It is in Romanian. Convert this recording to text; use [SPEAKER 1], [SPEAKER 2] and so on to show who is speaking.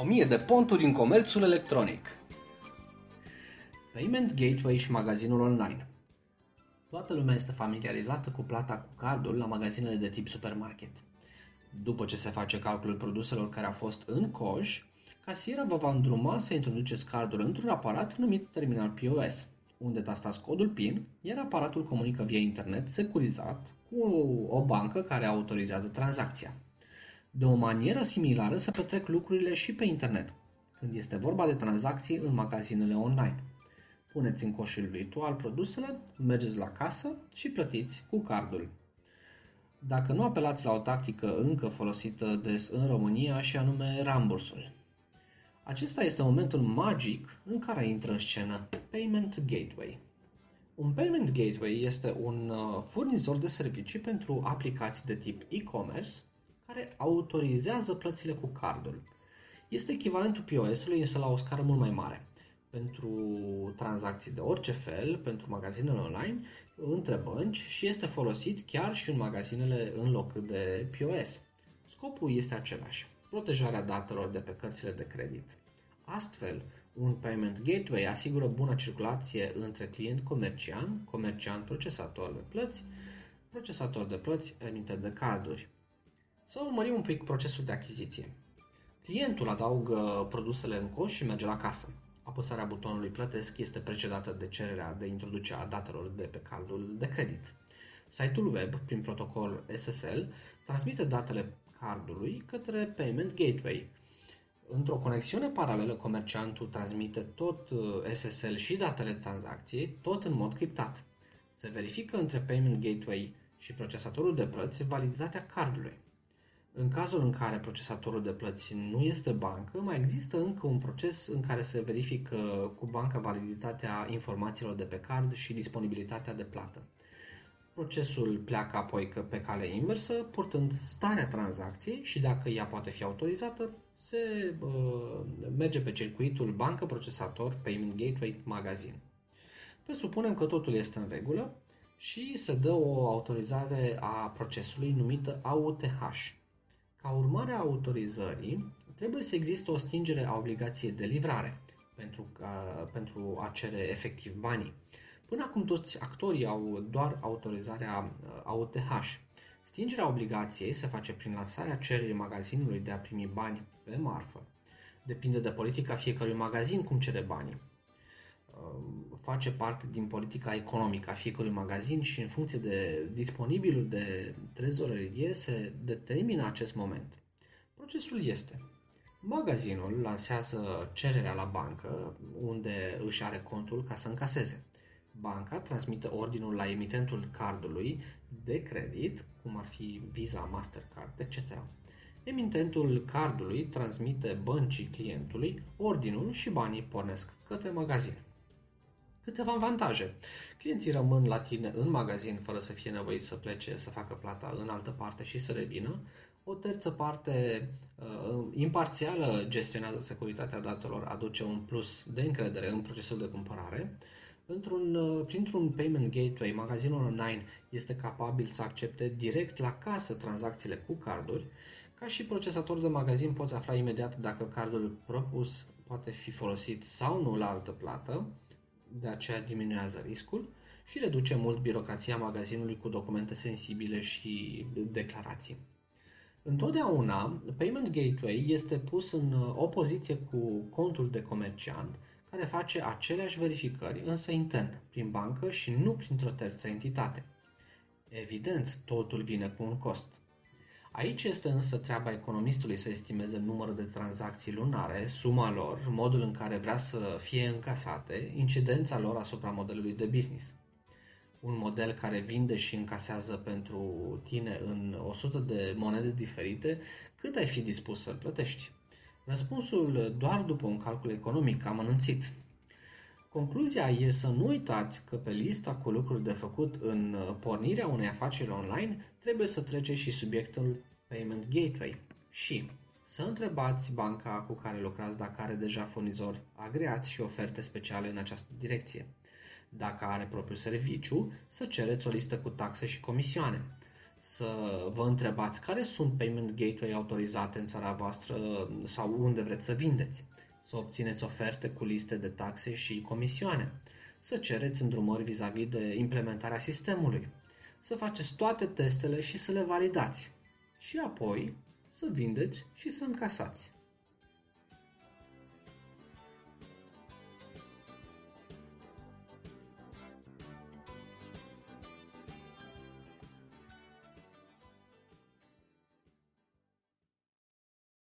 [SPEAKER 1] 1000 de ponturi în comerțul electronic. Payment Gateway și magazinul online. Toată lumea este familiarizată cu plata cu cardul la magazinele de tip supermarket. După ce se face calculul produselor care au fost în coș, casiera vă va îndruma să introduceți cardul într-un aparat numit terminal POS, unde tastați codul PIN, iar aparatul comunică via internet securizat cu o bancă care autorizează tranzacția. De o manieră similară se petrec lucrurile și pe internet, când este vorba de tranzacții în magazinele online. Puneți în coșul virtual produsele, mergeți la casă și plătiți cu cardul. Dacă nu apelați la o tactică încă folosită des în România și anume rambursul. Acesta este momentul magic în care intră în scenă Payment Gateway. Un Payment Gateway este un uh, furnizor de servicii pentru aplicații de tip e-commerce care autorizează plățile cu cardul. Este echivalentul POS-ului, însă la o scară mult mai mare. Pentru tranzacții de orice fel, pentru magazinele online, între bănci și este folosit chiar și în magazinele în loc de POS. Scopul este același, protejarea datelor de pe cărțile de credit. Astfel, un payment gateway asigură bună circulație între client comerciant, comerciant procesator de plăți, procesator de plăți, emitent de carduri. Să urmărim un pic procesul de achiziție. Clientul adaugă produsele în coș și merge la casă. Apăsarea butonului plătesc este precedată de cererea de introducere a datelor de pe cardul de credit. Site-ul web, prin protocol SSL, transmite datele cardului către Payment Gateway. Într-o conexiune paralelă, comerciantul transmite tot uh, SSL și datele tranzacției, tot în mod criptat. Se verifică între Payment Gateway și procesatorul de plăți validitatea cardului. În cazul în care procesatorul de plăți nu este bancă, mai există încă un proces în care se verifică cu banca validitatea informațiilor de pe card și disponibilitatea de plată. Procesul pleacă apoi pe cale inversă, purtând starea tranzacției și dacă ea poate fi autorizată, se uh, merge pe circuitul bancă, procesator, payment gateway, magazin. Presupunem că totul este în regulă și se dă o autorizare a procesului numită AUTH, ca urmare a autorizării, trebuie să existe o stingere a obligației de livrare pentru, ca, pentru a cere efectiv banii. Până acum toți actorii au doar autorizarea AUTH. Stingerea obligației se face prin lansarea cererii magazinului de a primi bani pe marfă. Depinde de politica fiecărui magazin cum cere banii. Um, face parte din politica economică a fiecărui magazin și în funcție de disponibilul de trezorerie se determină acest moment. Procesul este Magazinul lansează cererea la bancă unde își are contul ca să încaseze. Banca transmite ordinul la emitentul cardului de credit, cum ar fi Visa, Mastercard, etc. Emitentul cardului transmite băncii clientului ordinul și banii pornesc către magazin. Câteva avantaje. Clienții rămân la tine în magazin fără să fie nevoiți să plece să facă plata în altă parte și să revină. O terță parte uh, imparțială gestionează securitatea datelor, aduce un plus de încredere în procesul de cumpărare. Într-un, uh, printr-un payment gateway, magazinul online este capabil să accepte direct la casă tranzacțiile cu carduri. Ca și procesator de magazin poți afla imediat dacă cardul propus poate fi folosit sau nu la altă plată de aceea diminuează riscul și reduce mult birocrația magazinului cu documente sensibile și declarații. Întotdeauna, Payment Gateway este pus în uh, opoziție cu contul de comerciant, care face aceleași verificări, însă intern, prin bancă și nu printr-o terță entitate. Evident, totul vine cu un cost. Aici este însă treaba economistului să estimeze numărul de tranzacții lunare, suma lor, modul în care vrea să fie încasate, incidența lor asupra modelului de business. Un model care vinde și încasează pentru tine în 100 de monede diferite, cât ai fi dispus să plătești? Răspunsul doar după un calcul economic amănunțit. Concluzia e să nu uitați că pe lista cu lucruri de făcut în pornirea unei afaceri online trebuie să trece și subiectul Payment Gateway și să întrebați banca cu care lucrați dacă are deja furnizori agreați și oferte speciale în această direcție. Dacă are propriul serviciu, să cereți o listă cu taxe și comisioane. să vă întrebați care sunt payment gateway autorizate în țara voastră sau unde vreți să vindeți, să obțineți oferte cu liste de taxe și comisioane, să cereți îndrumări vis-a-vis de implementarea sistemului, să faceți toate testele și să le validați și apoi să vindeți și să încasați.